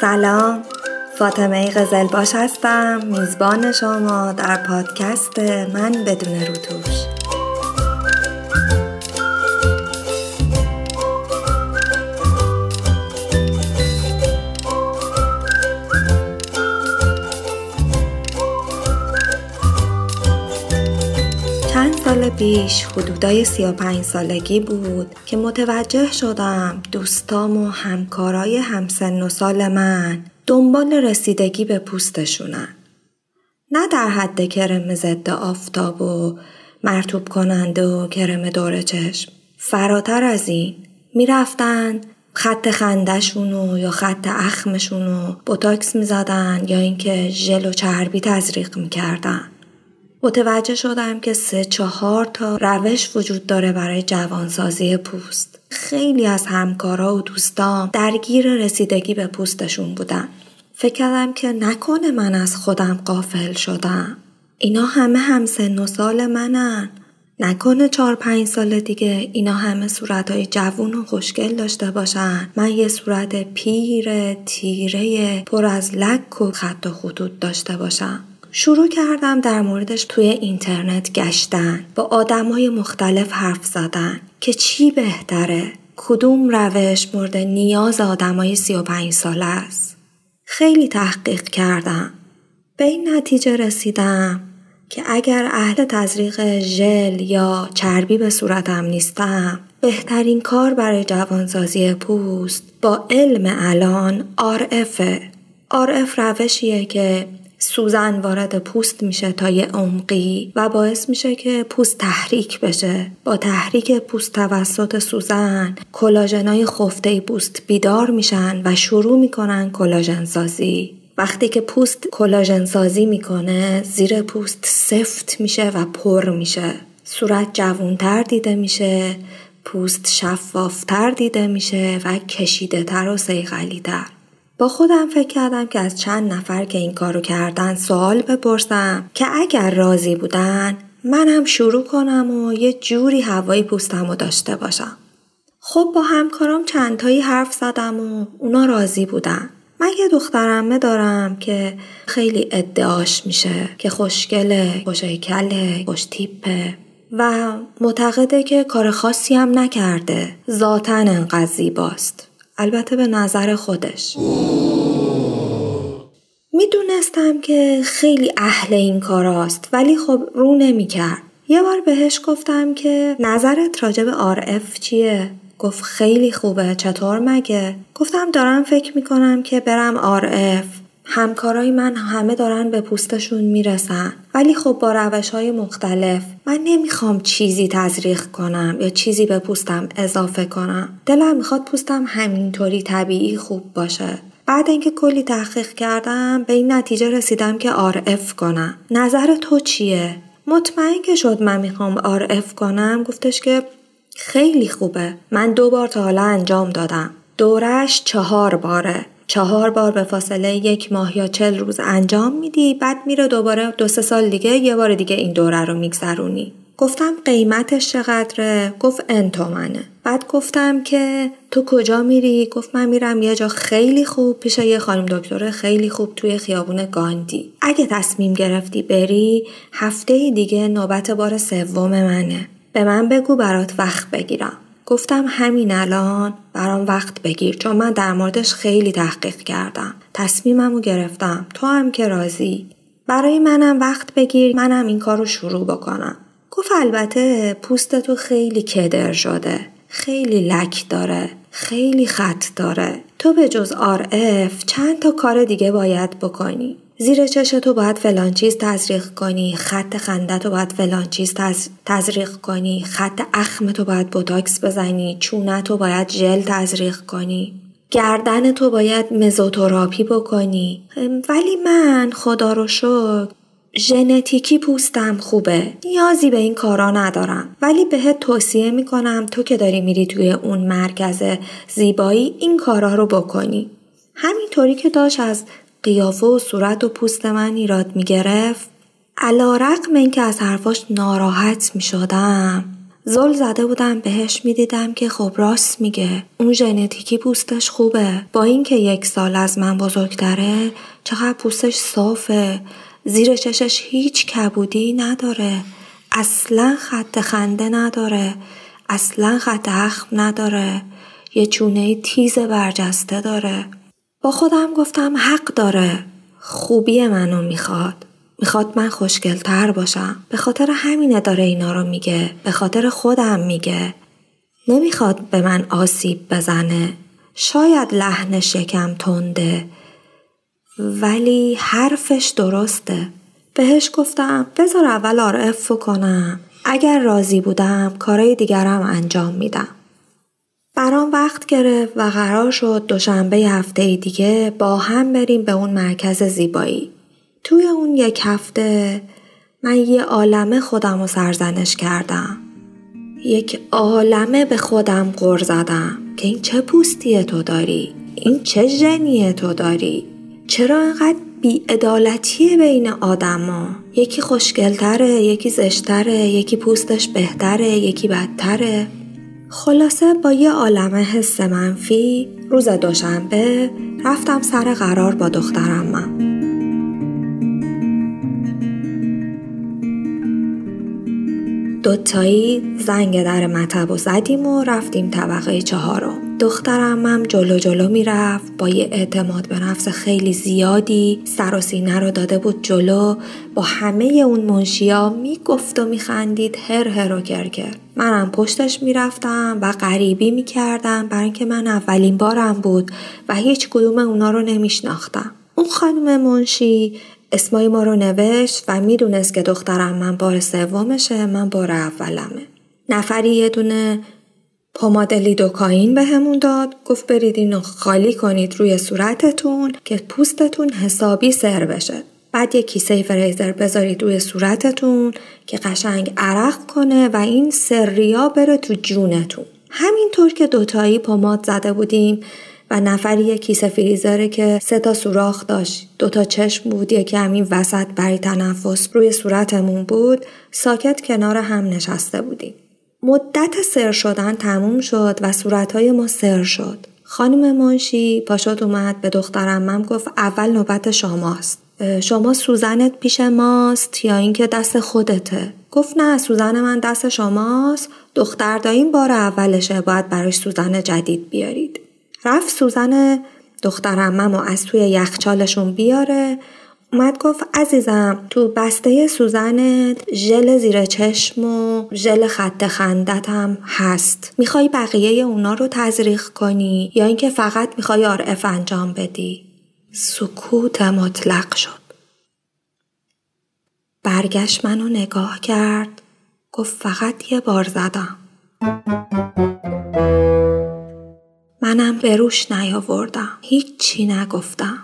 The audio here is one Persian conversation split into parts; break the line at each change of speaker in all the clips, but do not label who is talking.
سلام. فاطمه باش هستم. میزبان شما در پادکست من بدون روتوش. چند سال پیش حدودای 35 سالگی بود که متوجه شدم دوستام و همکارای همسن و سال من دنبال رسیدگی به پوستشونن. نه در حد کرم ضد آفتاب و مرتوب کننده و کرم دور چشم. فراتر از این می‌رفتن خط خندشونو یا خط اخمشونو بوتاکس می‌زدن یا اینکه ژل و چربی تزریق می‌کردن. متوجه شدم که سه چهار تا روش وجود داره برای جوانسازی پوست. خیلی از همکارا و دوستان درگیر رسیدگی به پوستشون بودن. فکر کردم که نکنه من از خودم قافل شدم. اینا همه هم سن و سال منن. نکنه چهار پنج سال دیگه اینا همه صورتهای جوون و خوشگل داشته باشن من یه صورت پیر تیره پر از لک و خط و خطوط داشته باشم شروع کردم در موردش توی اینترنت گشتن با آدمای مختلف حرف زدن که چی بهتره کدوم روش مورد نیاز آدمای 35 ساله است. خیلی تحقیق کردم. به این نتیجه رسیدم که اگر اهل تزریق ژل یا چربی به صورتم نیستم بهترین کار برای جوانسازی پوست با علم الان RF RF روشیه که سوزن وارد پوست میشه تا یه عمقی و باعث میشه که پوست تحریک بشه. با تحریک پوست توسط سوزن کلاژنای خفته پوست بیدار میشن و شروع می‌کنن کلاژن سازی. وقتی که پوست کلاژن سازی می‌کنه زیر پوست سفت میشه و پر میشه. صورت جوونتر دیده میشه پوست شفافتر دیده میشه و کشیده تر و سیغلی تر با خودم فکر کردم که از چند نفر که این کارو کردن سوال بپرسم که اگر راضی بودن منم شروع کنم و یه جوری هوایی پوستم و داشته باشم. خب با همکارام چندتایی حرف زدم و اونا راضی بودن. من یه دخترمه دارم که خیلی ادعاش میشه که خوشگله، خوشیکله، خوش تیپه و معتقده که کار خاصی هم نکرده. ذاتا انقدر زیباست. البته به نظر خودش می‌دونستم که خیلی اهل این کاراست ولی خب رو نمی‌کرد یه بار بهش گفتم که نظرت راجع به اف چیه؟ گفت خیلی خوبه چطور مگه؟ گفتم دارم فکر می‌کنم که برم RF همکارای من همه دارن به پوستشون می‌رسن. ولی خب با روش های مختلف. من نمی‌خوام چیزی تزریق کنم یا چیزی به پوستم اضافه کنم. دلم می‌خواد پوستم همینطوری طبیعی خوب باشه. بعد اینکه کلی تحقیق کردم به این نتیجه رسیدم که RF کنم. نظر تو چیه؟ مطمئن که شد من می‌خوام RF کنم. گفتش که خیلی خوبه. من دو بار تا حالا انجام دادم. دورش چهار باره. چهار بار به فاصله یک ماه یا چل روز انجام میدی بعد میره دوباره دو سه سال دیگه یه بار دیگه این دوره رو میگذرونی. گفتم قیمتش چقدره؟ گفت انتومنه بعد گفتم که تو کجا میری؟ گفت من میرم یه جا خیلی خوب پیش یه خانم دکتر خیلی خوب توی خیابون گاندی. اگه تصمیم گرفتی بری هفته دیگه نوبت بار سوم منه. به من بگو برات وقت بگیرم. گفتم همین الان برام وقت بگیر چون من در موردش خیلی تحقیق کردم. تصمیمم رو گرفتم. تو هم که راضی. برای منم وقت بگیر منم این کار رو شروع بکنم. گفت البته پوست تو خیلی کدر شده. خیلی لک داره. خیلی خط داره. تو به جز اف چند تا کار دیگه باید بکنی. زیر چش تو باید فلان چیز تزریق کنی خط خنده تو باید فلان چیز تزریق کنی خط اخم تو باید بوتاکس بزنی چونه تو باید ژل تزریق کنی. گردن تو باید مزوتراپی بکنی. ولی من خدا رو شکر ژنتیکی پوستم خوبه. نیازی به این کارا ندارم. ولی بهت توصیه می‌کنم تو که داری میری توی اون مرکز زیبایی این کارا رو بکنی. همینطوری که داشت از قیافه و صورت و پوست من ایراد می گرفت علا رقم این که از حرفاش ناراحت می شدم زل زده بودم بهش می‌دیدم که خب راست میگه. اون ژنتیکی پوستش خوبه. با اینکه یک سال از من بزرگتره چقدر پوستش صافه. زیر چشش هیچ کبودی نداره. اصلا خط خنده نداره. اصلا خط اخم نداره. یه چونه تیز برجسته داره. با خودم گفتم حق داره. خوبی منو می‌خواد. می‌خواد من خوشگلتر باشم. به خاطر همینه داره اینا رو میگه. به خاطر خودم میگه. نمی‌خواد به من آسیب بزنه. شاید لحنش یکم تنده. ولی حرفش درسته. بهش گفتم بذار اول آرف کنم. اگر راضی بودم کارای دیگرم انجام میدم. برام وقت گرفت و قرار شد دوشنبه هفته دیگه با هم بریم به اون مرکز زیبایی. توی اون یک هفته من یه عالمه خودم رو سرزنش کردم. یک عالمه به خودم غر زدم که این چه پوستی تو داری؟ این چه ژنی تو داری؟ چرا انقدر بیعدالتیه بین آدما؟ یکی خوشگلتره یکی زشتره یکی پوستش بهتره یکی بدتره. خلاصه با یه عالمه حس منفی روز دوشنبه رفتم سر قرار با دخترم من. دوتایی زنگ در مطب و زدیم و رفتیم طبقه چهارم. دخترم هم جلو جلو می‌رفت. با یه اعتماد به نفس خیلی زیادی سر و سینه رو داده بود جلو. با همه اون منشیا می‌گفت و میخندید هر هر و کرکر منم پشتش می‌رفتم و غریبی می‌کردم برای اینکه من اولین بارم بود و هیچ کدوم اونا رو نمیشناختم. اون خانم منشی اسمای ما رو نوشت و می‌دونست که دخترم من بار سومشه من بار اولمه. نفری یه دونه پماد لیدوکاین به همون داد گفت برید اینو خالی کنید روی صورتتون که پوستتون حسابی سر بشه. بعد یه کیسه فریزر بذارید روی صورتتون که قشنگ عرق کنه و این سریا بره تو جونتون. همینطور که دوتایی پماد زده بودیم و نفری یک کیسه فریزره که سه تا سوراخ داشت دو تا چشم بود یکی همین وسط برای تنفس روی صورتمون بود ساکت کنار هم نشسته بودیم. مدت سر شدن تموم شد و صورتهای ما سر شد. خانم منشی پاشد اومد به دخترم. من گفت اول نوبت شماست. شما سوزنت پیش ماست یا اینکه دست خودته؟ گفت نه سوزن من دست شماست. دختر داییم بار اولشه باید براش سوزن جدید بیارید. رفت سوزن دخترمم و از توی یخچالشون بیاره. اومد گفت عزیزم تو بسته سوزنت ژل زیر چشم و ژل خط خندتم هست می‌خوای بقیه اونا رو تزریق کنی یا اینکه فقط می‌خوای آرف انجام بدی سکوت مطلق شد برگشت منو نگاه کرد گفت فقط یه بار زدم منم به روش نیاوردم. هیچی نگفتم.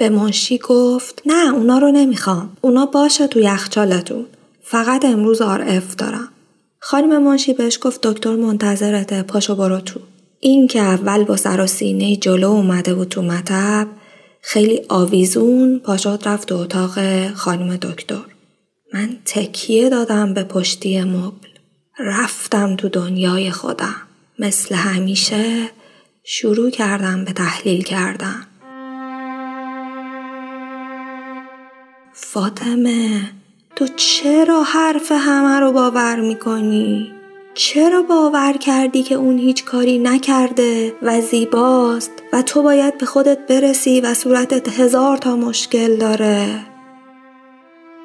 به منشی گفت نه اونا رو نمی‌خوام. اونا باشه تو یخچالتون. فقط امروز آرف دارم. خانم منشی بهش گفت دکتر منتظرته پاشو برو تو. این که اول با سر و سینه جلو اومده بود تو مطب خیلی آویزون پاشاد رفت اتاق خانم دکتر. من تکیه دادم به پشتی مبل. رفتم تو دنیای خودم. مثل همیشه شروع کردم به تحلیل کردن فاطمه تو چرا حرف همه رو باور می‌کنی؟ چرا باور کردی که اون هیچ کاری نکرده و زیباست و تو باید به خودت برسی و صورتت هزار تا مشکل داره؟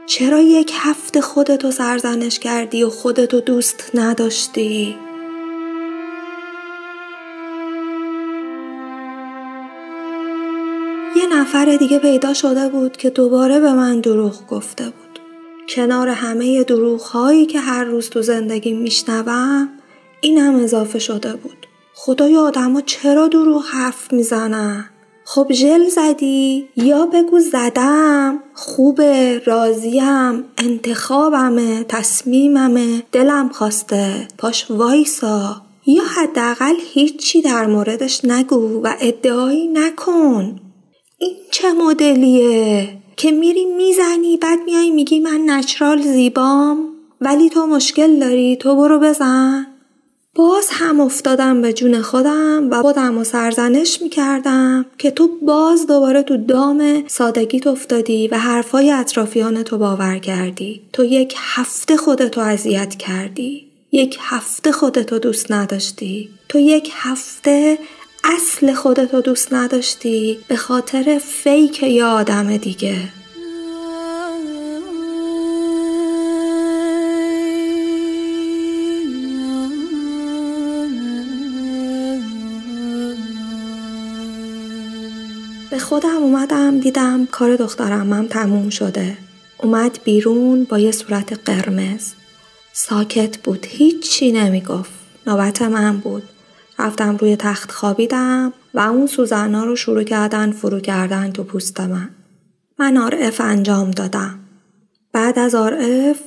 چرا یک هفته خودتو سرزنش کردی و خودتو دوست نداشتی؟ نفر دیگه پیدا شده بود که دوباره به من دروغ گفته بود. کنار همه دروغ هایی که هر روز تو زندگی میشنوم این هم اضافه شده بود. خدای آدما چرا دروغ حرف می‌زنن؟ خب ژل زدی یا بگو زدم خوبه راضیم انتخابمه تصمیممه دلم خواسته پاش وایسا یا حداقل هیچی در موردش نگو و ادعایی نکن این چه مدلیه؟ که میری می‌زنی بعد میای میگی من نچرال زیبام. ولی تو مشکل داری تو برو بزن. باز هم افتادم به جون خودم و خودم و سرزنش می‌کردم که تو باز دوباره تو دام سادگیت افتادی و حرفای اطرافیان تو باور کردی. تو یک هفته خودتو اذیت کردی. یک هفته خودتو دوست نداشتی. تو یک هفته اصل خودتو دوست نداشتی به خاطر فیک یا آدم دیگه به خودم اومدم دیدم کار دخترمم تموم شده. اومد بیرون با یه صورت قرمز. ساکت بود هیچی نمی‌گفت. نوبت من بود. رفتم روی تخت خوابیدم و اون سوزنا رو شروع کردن فرو کردن تو پوست من. من آرف انجام دادم. بعد از آرف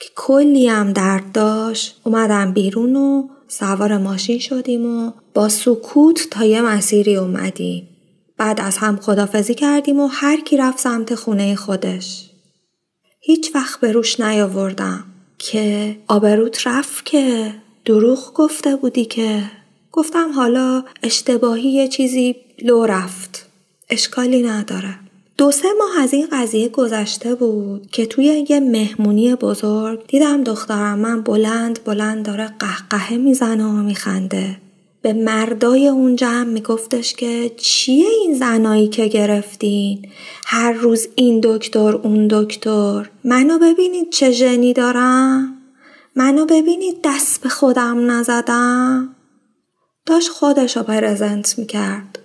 که کلی هم درد داشت اومدم بیرون و سوار ماشین شدیم و با سکوت تا یه مسیری اومدیم. بعد از هم خدافزی کردیم و هر کی رفت سمت خونه خودش. هیچ وقت به روش نیاوردم که آبروت رفت که دروغ گفته بودی که گفتم حالا اشتباهی یه چیزی لو رفت. اشکالی نداره. دو سه ماه از این قضیه گذشته بود که توی یه مهمونی بزرگ دیدم دخترم من بلند بلند داره قهقهه می‌زنه و میخنده. به مردای اون جمع میگفتش که چیه این زنایی که گرفتین هر روز این دکتر اون دکتر منو ببینید چه ژنی دارم منو ببینید دست به خودم نزدم. داشت خودش رو پرزنت می‌کرد.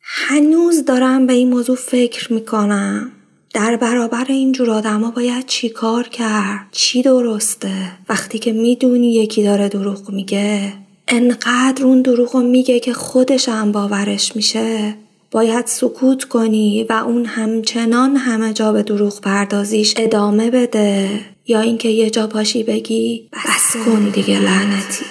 هنوز دارم به این موضوع فکر می‌کنم. در برابر اینجور آدما باید چی کار کرد؟ چی درسته؟ وقتی که می‌دونی یکی داره دروغ میگه انقدر اون دروغ میگه که خودش هم باورش میشه. باید سکوت کنی و اون همچنان همه جا به دروغ پردازیش ادامه بده. یا اینکه یه جا پاشی بگی بس کن دیگه لعنتی.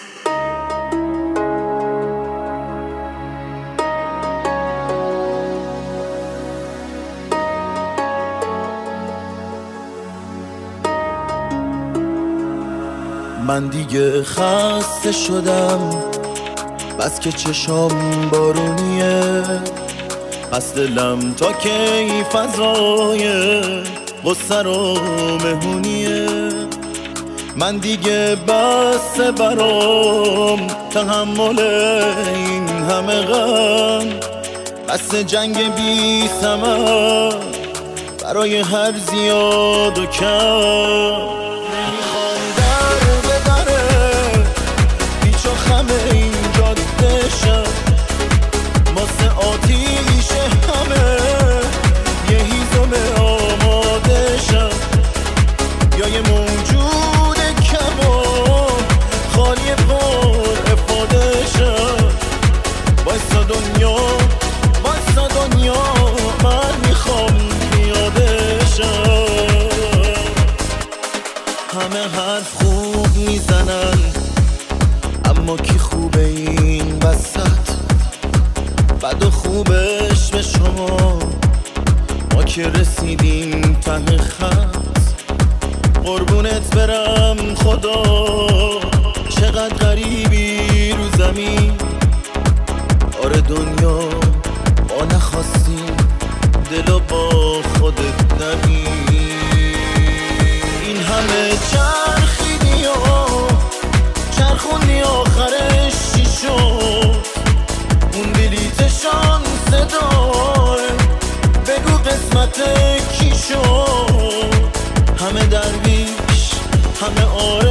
من دیگه خسته شدم بس که چشام بارونیه. پس دلم تا کی فضای غصه رو مهونیه. من دیگه بس برام تحمل این همه غم. بس جنگ بی سمر برای هر زیاد و کم. که رسیدیم ته خط. قربونت برم خدا چقدر غریبی رو زمین. آره دنیا با نخواستیم دل با خودت نمی این همه چرخیدی و چرخوندی آخرش چی شد؟ اون بلیتشان صدای همه عارف